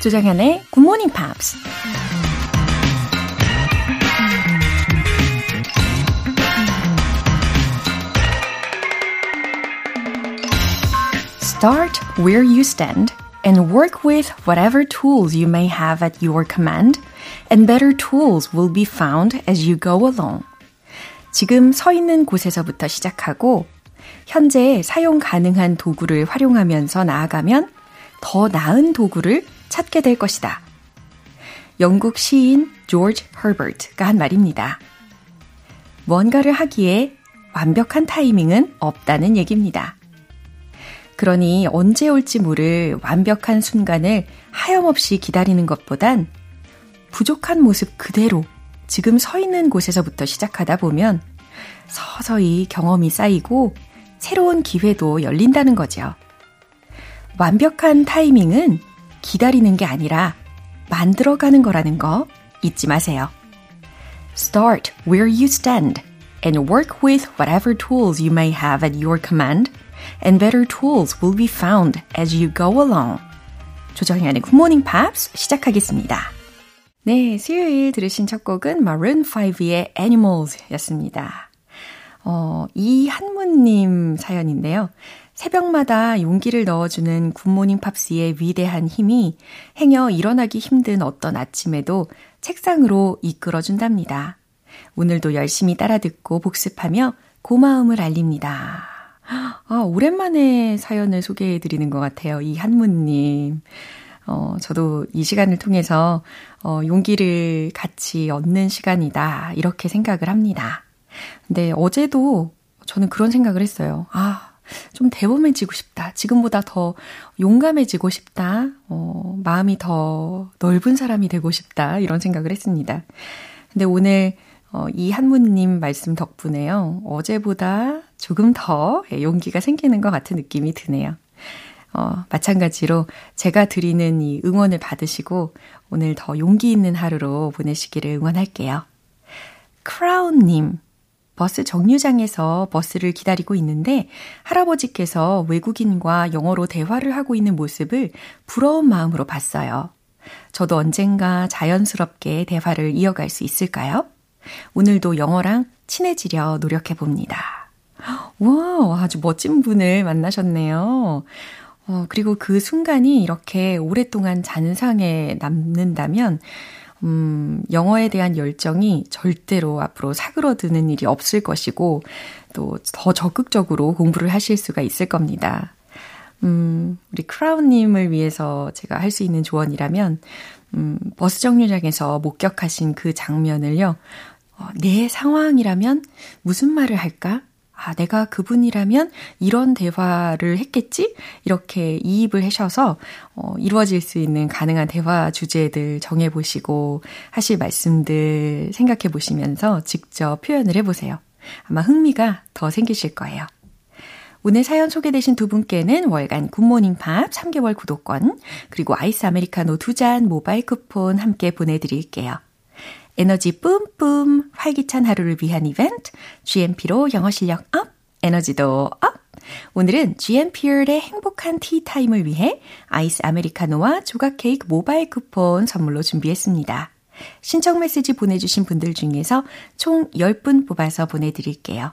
조장현의 Good Morning Pops. Start where you stand and work with whatever tools you may have at your command, and better tools will be found as you go along. 지금 서 있는 곳에서부터 시작하고 현재 사용 가능한 도구를 활용하면서 나아가면 더 나은 도구를 찾게 될 것이다. 영국 시인 조지 허버트가 한 말입니다. 뭔가를 하기에 완벽한 타이밍은 없다는 얘기입니다. 그러니 언제 올지 모를 완벽한 순간을 하염없이 기다리는 것보단 부족한 모습 그대로 지금 서 있는 곳에서부터 시작하다 보면 서서히 경험이 쌓이고 새로운 기회도 열린다는 거죠. 완벽한 타이밍은 기다리는 게 아니라 만들어가는 거라는 거 잊지 마세요. Start where you stand and work with whatever tools you may have at your command, and better tools will be found as you go along. 조정현의 Good Morning Pops 시작하겠습니다. 네, 수요일 들으신 첫 곡은 Maroon 5의 Animals 였습니다. 어, 이한문님 사연인데요. 새벽마다 용기를 넣어주는 굿모닝 팝스의 위대한 힘이 행여 일어나기 힘든 어떤 아침에도 책상으로 이끌어준답니다. 오늘도 열심히 따라 듣고 복습하며 고마움을 알립니다. 아, 오랜만에 사연을 소개해 드리는 것 같아요. 이 한문님. 어, 저도 이 시간을 통해서, 어, 용기를 같이 얻는 시간이다. 이렇게 생각을 합니다. 근데 어제도 저는 그런 생각을 했어요. 아, 좀 대범해지고 싶다. 지금보다 더 용감해지고 싶다. 어, 마음이 더 넓은 사람이 되고 싶다. 이런 생각을 했습니다. 근데 오늘 어, 이 한문님 말씀 덕분에요. 어제보다 조금 더 용기가 생기는 것 같은 느낌이 드네요. 어, 마찬가지로 제가 드리는 이 응원을 받으시고 오늘 더 용기 있는 하루로 보내시기를 응원할게요. 크라운님, 버스 정류장에서 버스를 기다리고 있는데 할아버지께서 외국인과 영어로 대화를 하고 있는 모습을 부러운 마음으로 봤어요. 저도 언젠가 자연스럽게 대화를 이어갈 수 있을까요? 오늘도 영어랑 친해지려 노력해 봅니다. 와, 아주 멋진 분을 만나셨네요. 어, 그리고 그 순간이 이렇게 오랫동안 잔상에 남는다면 음, 영어에 대한 열정이 절대로 앞으로 사그러드는 일이 없을 것이고, 또 더 적극적으로 공부를 하실 수가 있을 겁니다. 음, 우리 크라운님을 위해서 제가 할 수 있는 조언이라면, 음, 버스 정류장에서 목격하신 그 장면을요, 어, 내 상황이라면 무슨 말을 할까? 아, 내가 그분이라면 이런 대화를 했겠지? 이렇게 이입을 하셔서, 어, 이루어질 수 있는 가능한 대화 주제들 정해보시고, 하실 말씀들 생각해 보시면서 직접 표현을 해보세요. 아마 흥미가 더 생기실 거예요. 오늘 사연 소개되신 두 분께는 월간 굿모닝 팝 3개월 구독권, 그리고 아이스 아메리카노 두 잔 모바일 쿠폰 함께 보내드릴게요. 에너지 뿜뿜 활기찬 하루를 위한 이벤트 GMP로 영어 실력 up, 에너지도 up. 오늘은 GMP의 행복한 티타임을 위해 아이스 아메리카노와 조각 케이크 모바일 쿠폰 선물로 준비했습니다. 신청 메시지 보내주신 분들 중에서 총 10분 뽑아서 보내드릴게요.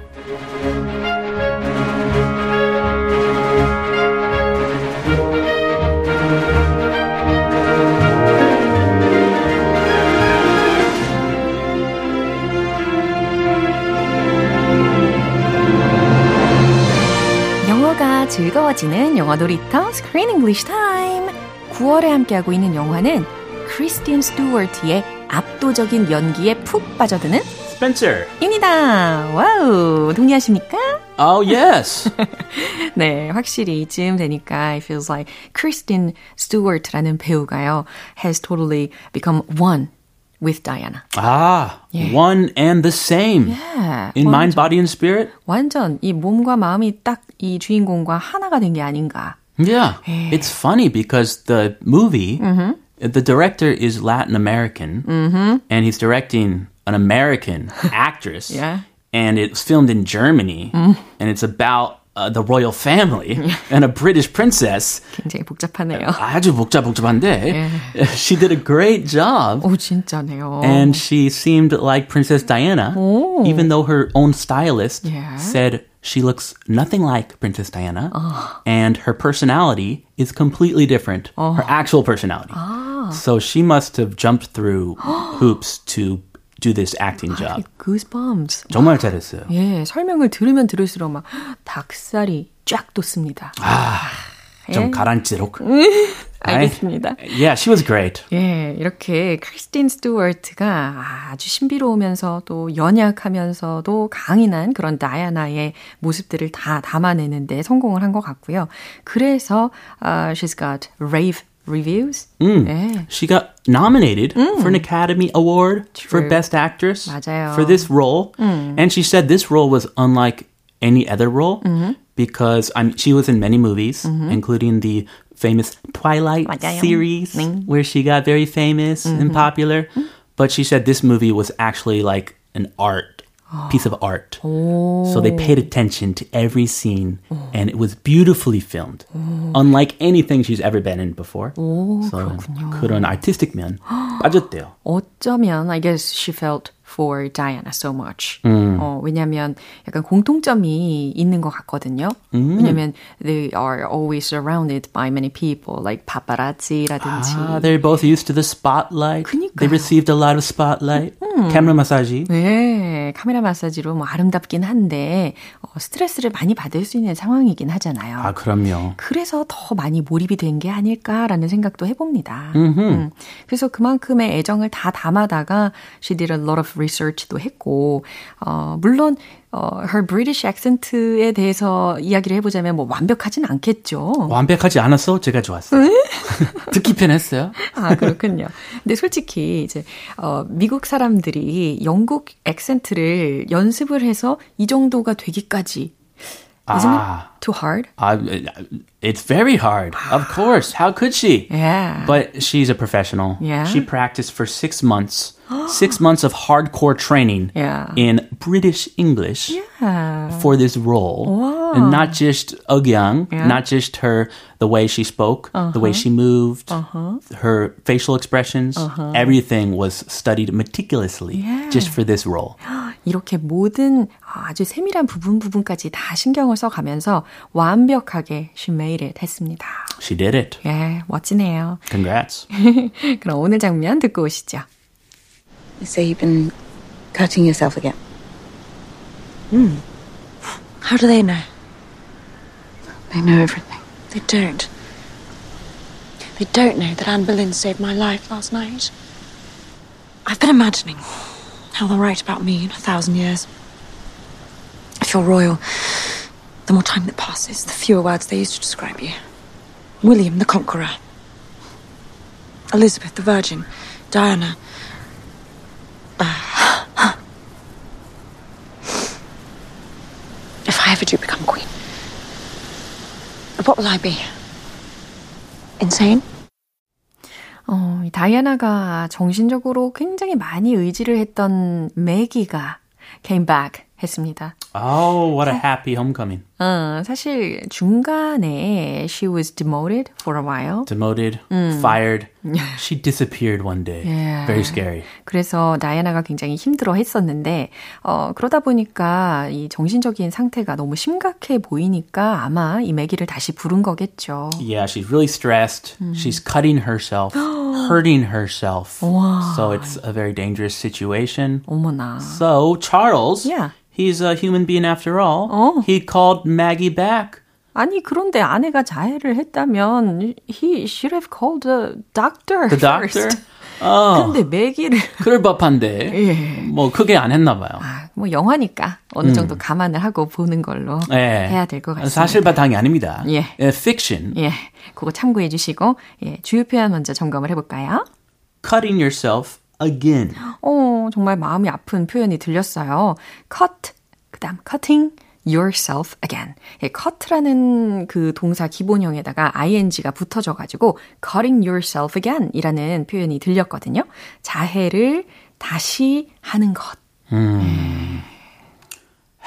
즐거워지는 영어 놀이터 Screen English Time. 9월에 함께하고 있는 영화는 크리스틴 스튜어트의 압도적인 연기에 푹 빠져드는 Spencer. 입니다. 와우, 동의하십니까? Oh, yes. 네, 확실히 쯤 되니까 it feels like Kristen Stewart라는 배우가요 has totally become one with Diana. Ah, Yeah. one and the same. Yeah, In mind, 완전, body, and spirit? 완전 이 몸과 마음이 딱 이 주인공과 하나가 된 게 아닌가. Yeah. It's funny because the movie, the director is Latin American, and he's directing an American actress. Yeah. And it's filmed in Germany, and it's about uh, the royal family and a British princess. 굉장히 복잡하네요. 아주 복잡복잡한데, she did a great job. 오, 진짜네요. And she seemed like Princess Diana, even though her own stylist Yeah. said she looks nothing like Princess Diana, and her personality is completely different. Her actual personality. So she must have jumped through hoops to do this acting job. Goosebumps. 정말 잘했어요. 예, 설명을 들으면 들을수록 막 닭살이 쫙 돋습니다. 좀 가라앉도록. 알겠습니다. Yeah, she was great. 예, 이렇게 크리스틴 스튜어트가 아주 신비로우면서 또 연약하면서도 강인한 그런 다이아나의 모습들을 다 담아내는데 성공을 한 것 같고요. 그래서 uh, she's got rave reviews. 예. She got nominated for an Academy Award for True. Best Actress 맞아요. for this role. And she said this role was unlike any other role because I'm, she was in many movies, including the famous Twilight 맞아요. series, 네. where she got very famous and popular. But she said this movie was actually like an art. Piece of art. So they paid attention to every scene and it was beautifully filmed. Unlike anything she's ever been in before. so 그런 artistic 면 빠졌대요. 어쩌면 I guess she felt for Diana so much. 어, 왜냐면 약간 공통점이 있는 것 같거든요. 왜냐면 they are always surrounded by many people like paparazzi라든지. Ah, they're both used to the spotlight. They 그니까요. received a lot of spotlight. Camera massage. 네, 카메라 마사지로 뭐 아름답긴 한데 어, 스트레스를 많이 받을 수 있는 상황이긴 하잖아요. 아, 그럼요. 그래서 더 많이 몰입이 된 게 아닐까라는 생각도 해봅니다. 음, 그래서 그만큼의 애정을 다 담아다가 she did a lot of research도 했고, 어, 물론 어, her British accent에 대해서 이야기를 해보자면 뭐 완벽하진 않겠죠. 완벽하지 않았어? 제가 좋았어요. 듣기 편했어요. 아, 그렇군요. 근데 솔직히 이제 어, 미국 사람들이 영국 액센트를 연습을 해서 이 정도가 되기까지 아. it too hard? I, it's very hard. Of course. How could she? Yeah. But she's a professional. Yeah. She practiced for six months. six months of hardcore training Yeah. in British English yeah. for this role. Wow. And not just Ugyang, Yeah. not just her, the way she spoke, the way she moved, her facial expressions, everything was studied meticulously Yeah. just for this role. 이렇게 모든 아주 세밀한 부분 부분까지 다 신경을 써가면서 완벽하게 she made it 했습니다. She did it. 예, 멋지네요. Congrats. 그럼 오늘 장면 듣고 오시죠. They say you've been cutting yourself again. Hmm. How do they know? They know everything. They don't. They don't know that Anne Boleyn saved my life last night. I've been imagining how they'll write about me in a thousand years. If you're royal, the more time that passes, the fewer words they use to describe you. William the Conqueror. Elizabeth the Virgin. Diana. Uh, if I ever do become queen, what will I be? Insane? 어, 이 다이아나가 정신적으로 굉장히 많이 의지를 했던 매기가 came back 했습니다. Oh, what a happy homecoming. 어, 사실 중간에 she was demoted for a while. Demoted, fired. She disappeared one day. Yeah. Very scary. 그래서 다이아나가 굉장히 힘들어 했었는데, 어, 그러다 보니까 이 정신적인 상태가 너무 심각해 보이니까 아마 이 매기를 다시 부른 거겠죠. Yeah, she's really stressed. She's cutting herself, hurting herself. So it's a very dangerous situation. 어머나. So Charles, Yeah. He's a human being after all. Oh. He called Maggie back. 아니, 그런데 아내가 자해를 했다면, he should have called the doctor The doctor. first. 어, 근데 매기를, 그럴 법한데 예. 뭐 크게 안 했나 봐요. 아, 뭐 영화니까 어느 정도 감안을 하고 보는 걸로 예. 해야 될 것 같습니다. 사실 바탕이 아닙니다. 예. 예, fiction. 예, 그거 참고해 주시고, 예, 주요 표현 먼저 점검을 해 볼까요? Cutting yourself again. 어, 정말 마음이 아픈 표현이 들렸어요. cut, 그 다음 cutting yourself again. 예, cut라는 그 동사 기본형에다가 ing가 붙어져 가지고 cutting yourself again 이라는 표현이 들렸거든요. 자해를 다시 하는 것.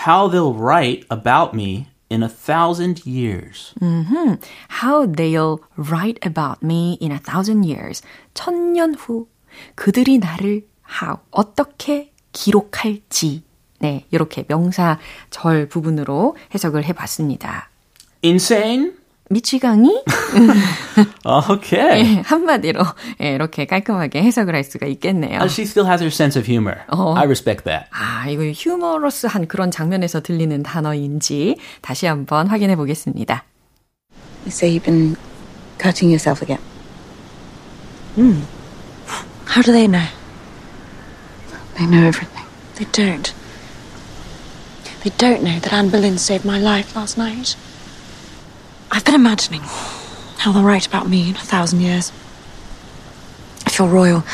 How they'll write about me in a thousand years. How they'll write about me in a thousand years. 천년 후 그들이 나를 how 어떻게 기록할지. 네, 이렇게 명사 절 부분으로 해석을 해봤습니다. Insane? 미치광이 Okay. 예, 한마디로 예, 이렇게 깔끔하게 해석을 할 수가 있겠네요. Uh, she still has her sense of humor. I respect that. 아, 이거 휴머러스한 그런 장면에서 들리는 단어인지 다시 한번 확인해 보겠습니다. You say you've been cutting yourself again. How do they know? They know everything. They don't. They don't know that Anne Boleyn saved my life last night. I've been imagining how they'll write about me in a thousand years. If you're royal,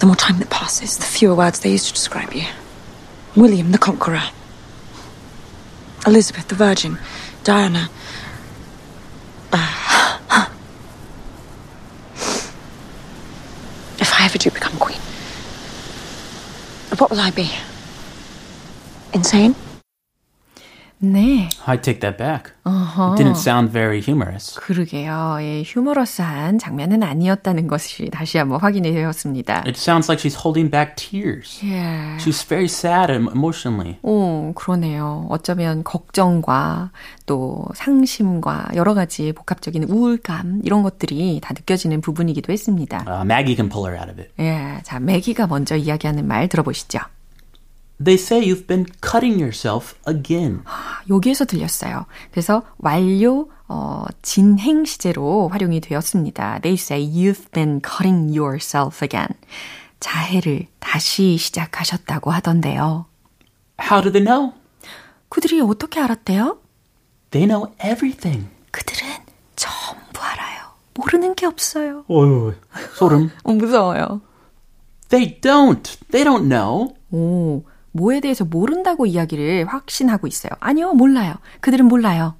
the more time that passes, the fewer words they use to describe you. William the Conqueror. Elizabeth the Virgin. Diana. Uh, I ever do become queen, what will I be? Insane? 네, I take that back. It didn't sound very humorous. 그러게요. 예, 휴머러스한 장면은 아니었다는 것이 다시 한번 확인이 되었습니다. It sounds like she's holding back tears. 예. She's very sad emotionally. 오, 그러네요. 어쩌면 걱정과 또 상심과 여러 가지 복합적인 우울감 이런 것들이 다 느껴지는 부분이기도 했습니다. Uh, Maggie can pull her out of it. 예, 자, 매기가 먼저 이야기하는 말 들어보시죠. They say you've been cutting yourself again. 여기에서 들렸어요. 그래서 완료 어, 진행 시제로 활용이 되었습니다. They say you've been cutting yourself again. 자해를 다시 시작하셨다고 하던데요. How do they know? 그들이 어떻게 알았대요? They know everything. 그들은 전부 알아요. 모르는 게 없어요. 어휴, 소름. 어, 무서워요. They don't. They don't know. 오, 뭐에 대해서 모른다고 이야기를 확신하고 있어요. 아니요, 몰라요. 그들은 몰라요.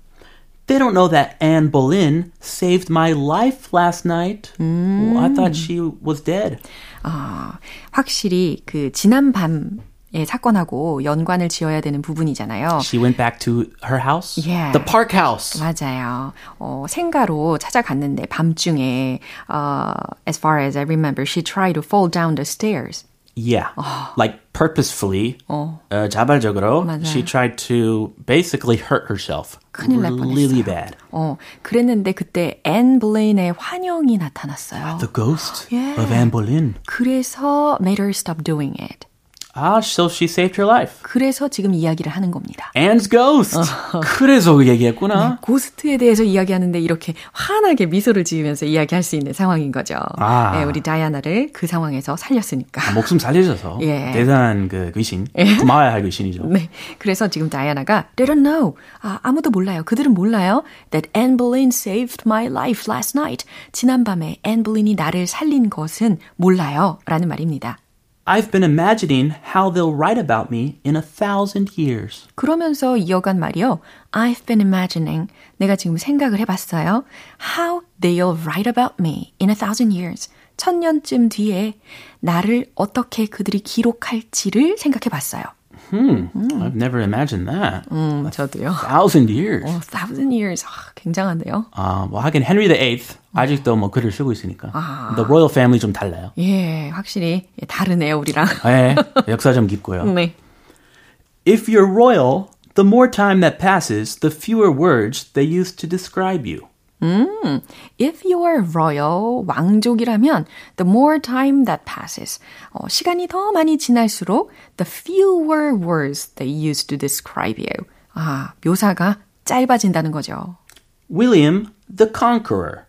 They don't know that Anne Boleyn saved my life last night. Oh, I thought she was dead. 아, 확실히 그 지난 밤의 사건하고 연관을 지어야 되는 부분이잖아요. She went back to her house? Yeah. The park house. 맞아요. 어, 생가로 찾아갔는데 밤중에 어, as far as I remember, she tried to fall down the stairs. Yeah. Like purposefully, 어. uh, 자발적으로, 맞아요. she tried to basically hurt herself. 큰일 날 really 뻔했어요. bad. 어, 그랬는데 그때 앤 블레인의 환영이 나타났어요. The ghost Yeah. of Anne Boleyn. 그래서 made her stop doing it. Ah, so she saved her life. 그래서 지금 이야기를 하는 겁니다. Anne's ghost. 그래서 그 얘기했구나. 고스트에 대해서 이야기하는데 이렇게 환하게 미소를 지으면서 이야기할 수 있는 상황인 거죠. 아. 네, 우리 다이아나를 그 상황에서 살렸으니까. 목숨 살리셔서 예. 대단한 그 귀신, 고마워야 할 귀신이죠. 네. 그래서 지금 다이아나가 They don't know. 아, 아무도 몰라요. 그들은 몰라요. That Anne Boleyn saved my life last night. 지난밤에 앤 볼린이 나를 살린 것은 몰라요. 라는 말입니다. I've been imagining how they'll write about me in a thousand years. 그러면서 이어간 말이요. I've been imagining. 내가 지금 생각을 해봤어요. How they'll write about me in a thousand years. 천년쯤 뒤에 나를 어떻게 그들이 기록할지를 생각해봤어요. Hmm, I've never imagined that. 음, 저도요. Thousand years. 어, thousand years. 아, 굉장한데요. 아, 뭐 하긴 헨리 VIII 아직도 뭐 글을 쓰고 있으니까. The royal family 좀 달라요. 예, 확실히 예, 다르네요, 우리랑. 네, 역사 좀 깊고요. 네. If you're royal, the more time that passes, the fewer words they use to describe you. If you are royal, 왕족이라면 the more time that passes, 어, 시간이 더 많이 지날수록 the fewer words they use to describe you. 아, 묘사가 짧아진다는 거죠. William the Conqueror.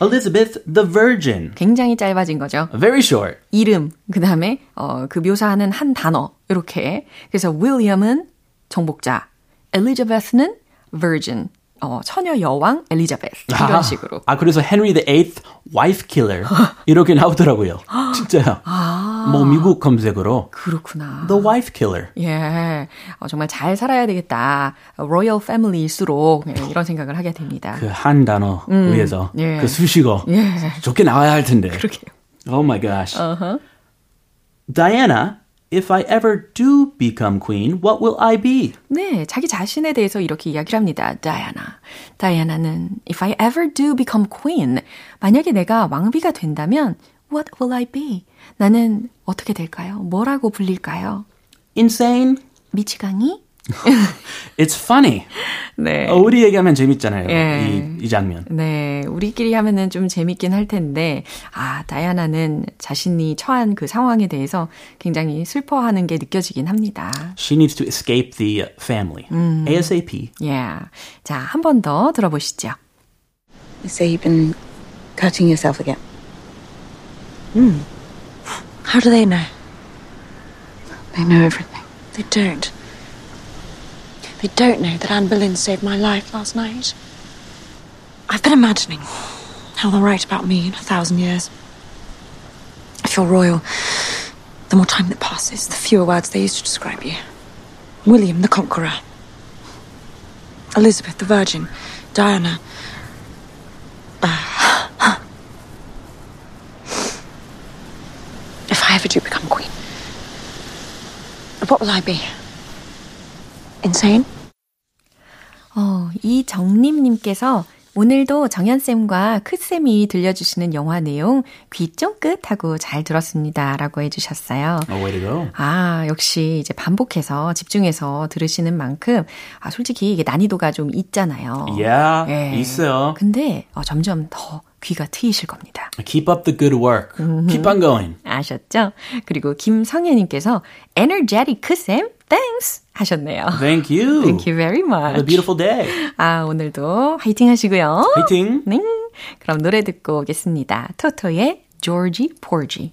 Elizabeth the Virgin. 굉장히 짧아진 거죠. Very short. 이름, 그 다음에 어, 그 묘사하는 한 단어 이렇게. 그래서 윌리엄은 정복자, 엘리자베스는 virgin, 어, 처녀 여왕 엘리자베스 이런 식으로. 아, 그래서 헨리 VIII wife killer 이렇게 나오더라고요. 진짜요. 아, 뭐 미국 검색으로 그렇구나. The Wife Killer. 예, 어, 정말 잘 살아야 되겠다. 로열 패밀리일수록 예, 이런 생각을 하게 됩니다. 그 한 단어 위에서 예. 그 수식어 예. 좋게 나와야 할 텐데. 그러게요. Oh my gosh. Uh-huh. Diana, if I ever do become queen, what will I be? 네, 자기 자신에 대해서 이렇게 이야기를 합니다. 다이아나. 다이아나는 if I ever do become queen, 만약에 내가 왕비가 된다면 what will I be? 나는 어떻게 될까요? 뭐라고 불릴까요? Insane? 미치광이? It's funny. 네. 어, 우리 얘기하면 재밌잖아요. 예. 이, 이 장면. 네, 우리끼리 하면은 좀 재밌긴 할 텐데, 아, 다이아나는 자신이 처한 그 상황에 대해서 굉장히 슬퍼하는 게 느껴지긴 합니다. She needs to escape the family. ASAP. Yeah. 자, 한 번 더 들어보시죠. They say you've been cutting yourself again. How do they know? They know everything. They don't. They don't know that Anne Boleyn saved my life last night. I've been imagining how they'll write about me in a thousand years. If you're royal, the more time that passes, the fewer words they use to describe you. William the Conqueror. Elizabeth the Virgin. Diana. If I ever do become queen, what will I be? Insane? 어, 이정림님께서 오늘도 정연쌤과 크쌤이 들려주시는 영화 내용 귀 쫑긋 하고 잘 들었습니다. 라고 해주셨어요. Oh, way to go. 아, 역시 이제 반복해서 집중해서 들으시는 만큼, 아, 솔직히 이게 난이도가 좀 있잖아요. Yeah, 예. 있어요. 근데 어, 점점 더 귀가 트이실 겁니다. Keep up the good work. Keep on going. 아셨죠? 그리고 김성혜님께서 energetic 크쌤, thanks 하셨네요. Thank you. Thank you very much. Have a beautiful day. 아, 오늘도 화이팅 하시고요. 화이팅. 네. 그럼 노래 듣고 오겠습니다. 토토의 Georgie Porgy.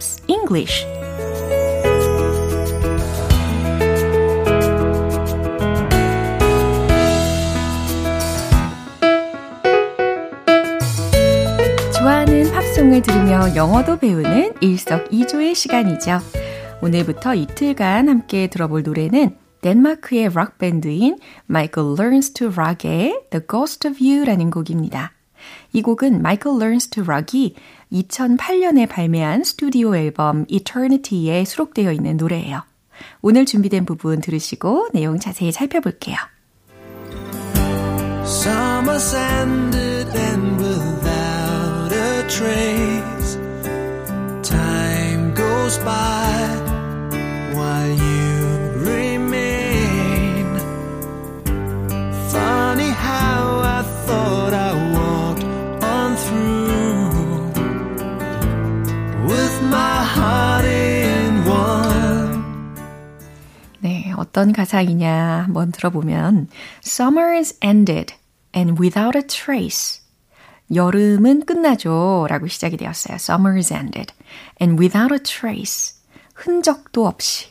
Pops English. 좋아하는 팝송을 들으며 영어도 배우는 일석이조의 시간이죠. 오늘부터 이틀간 함께 들어볼 노래는 덴마크의 락 밴드인 Michael Learns to Rock의 The Ghost of You라는 곡입니다. 이 곡은 Michael Learns to Rock이 2008년에 발매한 스튜디오 앨범 Eternity에 수록되어 있는 노래예요. 오늘 준비된 부분 들으시고 내용 자세히 살펴볼게요. Summer's ended and without a trace, time goes by 어떤 가사이냐 한번 들어보면 Summer's ended and without a trace. 여름은 끝나죠 라고 시작이 되었어요. Summer's ended and without a trace. 흔적도 없이.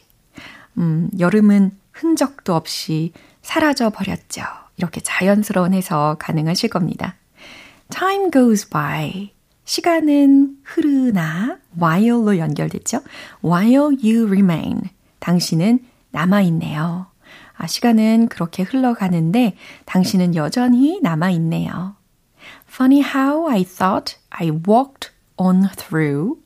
음, 여름은 흔적도 없이 사라져 버렸죠. 이렇게 자연스러운 해석 가능하실 겁니다. Time goes by. 시간은 흐르나 while로 연결됐죠. While you remain. 당신은 남아있네요. 아, 시간은 그렇게 흘러가는데 당신은 여전히 남아있네요. Funny how I thought I walked on through.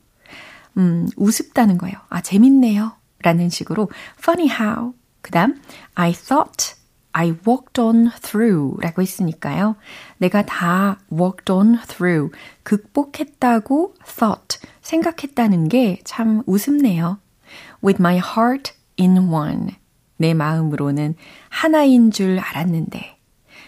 음, 우습다는 거예요. 아, 재밌네요. 라는 식으로 funny how. 그 다음 I thought I walked on through 라고 했으니까요. 내가 다 walked on through. 극복했다고 thought. 생각했다는 게 참 우습네요. With my heart in one. 내 마음으로는 하나인 줄 알았는데.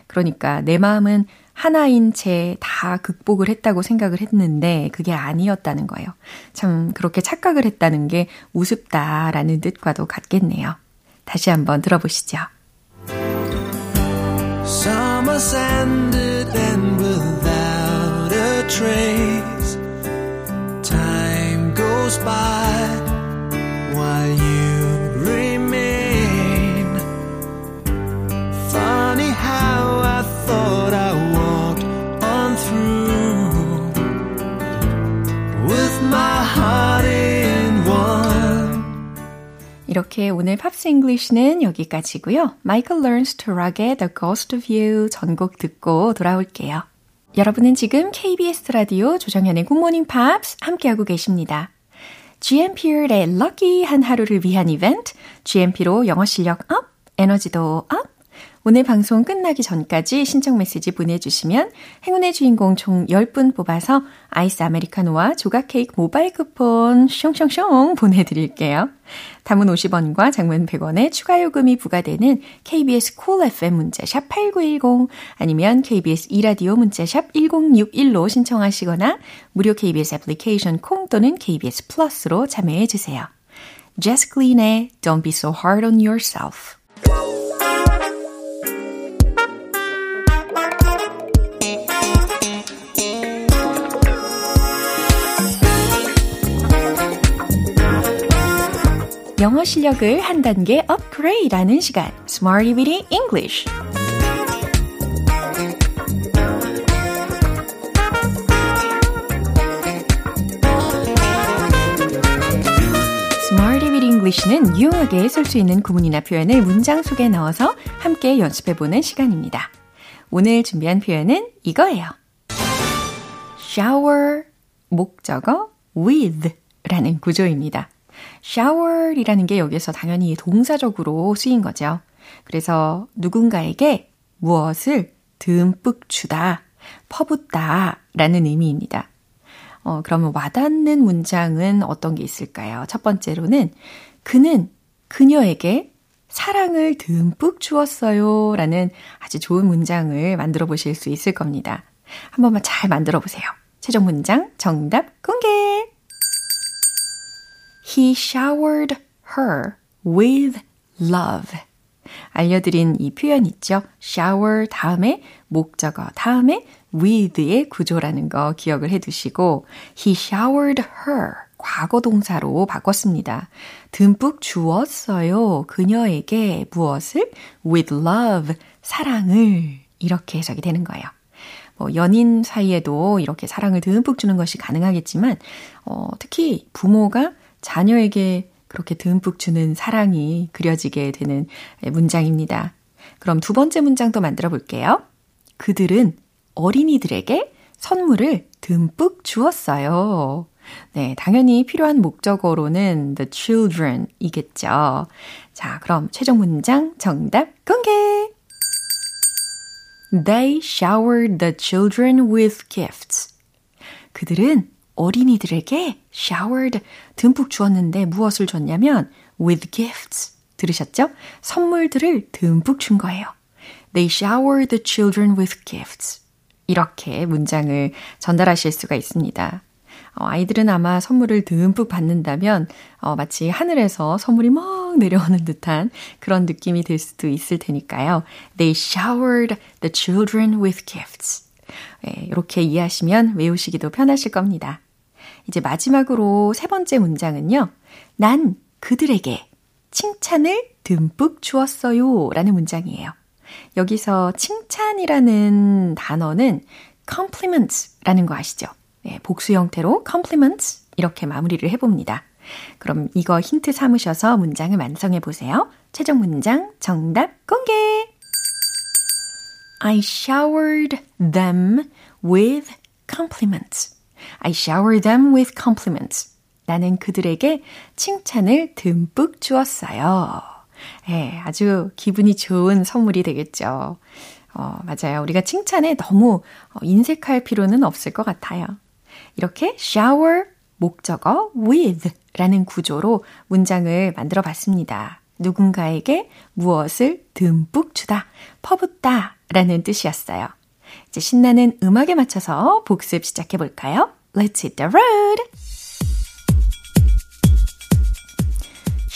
그러니까 내 마음은 하나인 채 다 극복을 했다고 생각을 했는데 그게 아니었다는 거예요. 참 그렇게 착각을 했다는 게 우습다라는 뜻과도 같겠네요. 다시 한번 들어보시죠. Summer's ended and without a trace, time goes by 이렇게 오늘 Pops English는 여기까지고요. Michael Learns to Rock의 The Ghost of You 전곡 듣고 돌아올게요. 여러분은 지금 KBS 라디오 조정현의 굿모닝 팝스 함께하고 계십니다. GMP의 lucky한 하루를 위한 이벤트, GMP로 영어 실력 up, 에너지도 up, 오늘 방송 끝나기 전까지 신청 메시지 보내주시면 행운의 주인공 총 10분 뽑아서 아이스 아메리카노와 조각 케이크 모바일 쿠폰 숑숑숑 보내드릴게요. 담은 50원과 장문 100원의 추가 요금이 부과되는 KBS 콜 cool FM 문자샵 8910 아니면 KBS 이라디오 문자샵 1061로 신청하시거나 무료 KBS 애플리케이션 콩 또는 KBS 플러스로 참여해 주세요. 제스 클린의 Don't be so hard on yourself 영어 실력을 한 단계 업그레이드하는 시간, Smarty Weedy English. English는 유용하게 쓸 수 있는 구문이나 표현을 문장 속에 넣어서 함께 연습해보는 시간입니다. 오늘 준비한 표현은 이거예요. shower, 목적어, with 라는 구조입니다. Shower이라는 게 여기서 당연히 동사적으로 쓰인 거죠. 그래서 누군가에게 무엇을 듬뿍 주다, 퍼붓다 라는 의미입니다. 어, 그러면 와닿는 문장은 어떤 게 있을까요? 첫 번째로는 그는 그녀에게 사랑을 듬뿍 주었어요 라는 아주 좋은 문장을 만들어 보실 수 있을 겁니다. 한 번만 잘 만들어 보세요. 최종 문장 정답 공개! He showered her with love. 알려드린 이 표현 있죠? shower 다음에 목적어 다음에 with의 구조라는 거 기억을 해 두시고 he showered her 과거 동사로 바꿨습니다. 듬뿍 주었어요. 그녀에게 무엇을? with love 사랑을 이렇게 해석이 되는 거예요. 뭐 연인 사이에도 이렇게 사랑을 듬뿍 주는 것이 가능하겠지만 어, 특히 부모가 자녀에게 그렇게 듬뿍 주는 사랑이 그려지게 되는 문장입니다. 그럼 두 번째 문장도 만들어 볼게요. 그들은 어린이들에게 선물을 듬뿍 주었어요. 네, 당연히 필요한 목적어로는 the children 이겠죠. 자, 그럼 최종 문장 정답 공개! They showered the children with gifts. 그들은 어린이들에게 showered 듬뿍 주었는데 무엇을 줬냐면 with gifts. 들으셨죠? 선물들을 듬뿍 준 거예요. They showered the children with gifts. 이렇게 문장을 전달하실 수가 있습니다. 어, 아이들은 아마 선물을 듬뿍 받는다면 어, 마치 하늘에서 선물이 막 내려오는 듯한 그런 느낌이 들 수도 있을 테니까요. They showered the children with gifts. 예, 이렇게 이해하시면 외우시기도 편하실 겁니다. 이제 마지막으로 세 번째 문장은요. 난 그들에게 칭찬을 듬뿍 주었어요. 라는 문장이에요. 여기서 칭찬이라는 단어는 compliments 라는 거 아시죠? 네, 복수 형태로 compliments 이렇게 마무리를 해봅니다. 그럼 이거 힌트 삼으셔서 문장을 완성해 보세요. 최종 문장 정답 공개! I showered them with compliments. I showered them with compliments. 나는 그들에게 칭찬을 듬뿍 주었어요. 예, 아주 기분이 좋은 선물이 되겠죠. 어, 맞아요. 우리가 칭찬에 너무 인색할 필요는 없을 것 같아요. 이렇게 shower 목적어 with 라는 구조로 문장을 만들어 봤습니다. 누군가에게 무엇을 듬뿍 주다, 퍼붓다 라는 뜻이었어요. 이제 신나는 음악에 맞춰서 복습 시작해 볼까요? Let's hit the road!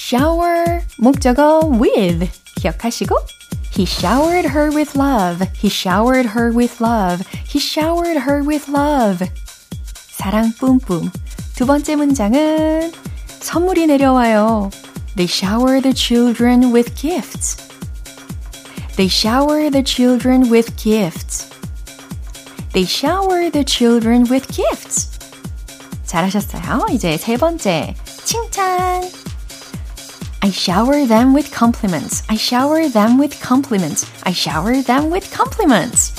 shower 목적어 with 기억하시고 He showered her with love. He showered her with love. He showered her with love. 사랑 뿜뿜. 두 번째 문장은 선물이 내려와요. They shower the children with gifts. They shower the children with gifts. They shower the children with gifts. 잘하셨어요. 이제 세 번째. 칭찬. I shower them with compliments. I shower them with compliments. I shower them with compliments.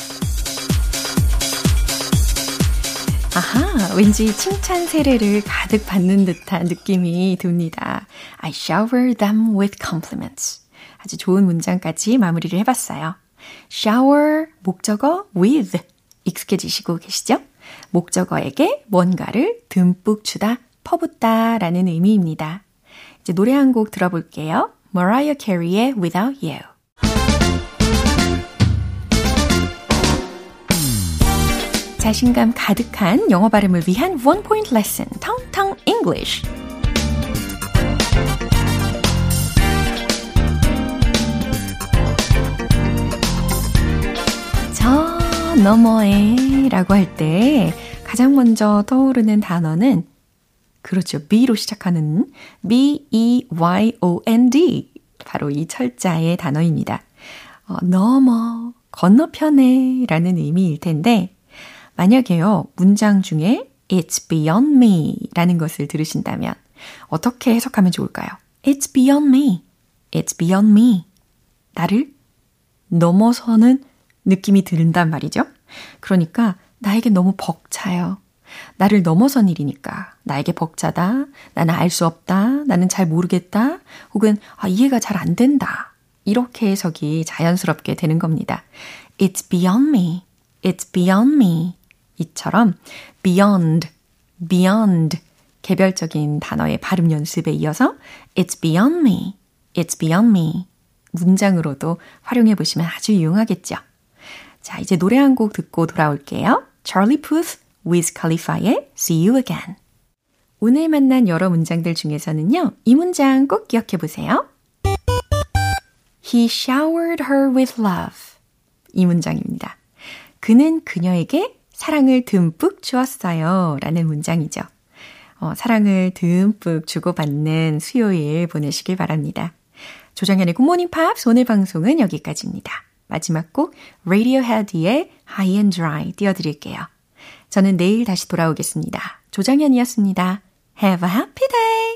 아하, 왠지 칭찬 세례를 가득 받는 듯한 느낌이 듭니다. I shower them with compliments. 아주 좋은 문장까지 마무리를 해봤어요. shower, 목적어 with. 익숙해지시고 계시죠? 목적어에게 뭔가를 듬뿍 주다, 퍼붓다 라는 의미입니다. 이제 노래 한 곡 들어볼게요. Mariah Carey의 Without You. 자신감 가득한 영어 발음을 위한 원 포인트 레슨, 텅텅 English. 저 너머에 라고 할 때 가장 먼저 떠오르는 단어는 그렇죠. B로 시작하는 B-E-Y-O-N-D. 바로 이 철자의 단어입니다. 어, 넘어, 건너편에 라는 의미일 텐데, 만약에요, 문장 중에 It's beyond me 라는 것을 들으신다면, 어떻게 해석하면 좋을까요? It's beyond me. It's beyond me. 나를 넘어서는 느낌이 든단 말이죠. 그러니까 나에게 너무 벅차요. 나를 넘어선 일이니까. 나에게 벅차다. 나는 알 수 없다. 나는 잘 모르겠다. 혹은 아, 이해가 잘 안 된다. 이렇게 해석이 자연스럽게 되는 겁니다. It's beyond me. It's beyond me. 이처럼 beyond, beyond 개별적인 단어의 발음 연습에 이어서 It's beyond me. It's beyond me. 문장으로도 활용해 보시면 아주 유용하겠죠. 자, 이제 노래 한 곡 듣고 돌아올게요. Charlie Puth Wiz Khalifa의 See You Again. 오늘 만난 여러 문장들 중에서는요, 이 문장 꼭 기억해 보세요. He showered her with love. 이 문장입니다. 그는 그녀에게 사랑을 듬뿍 주었어요. 라는 문장이죠. 어, 사랑을 듬뿍 주고받는 수요일 보내시길 바랍니다. 조정현의 굿모닝 팝스 오늘 방송은 여기까지입니다. 마지막 곡 Radiohead의 High and Dry 띄워드릴게요. 저는 내일 다시 돌아오겠습니다. 조정현이었습니다. Have a happy day!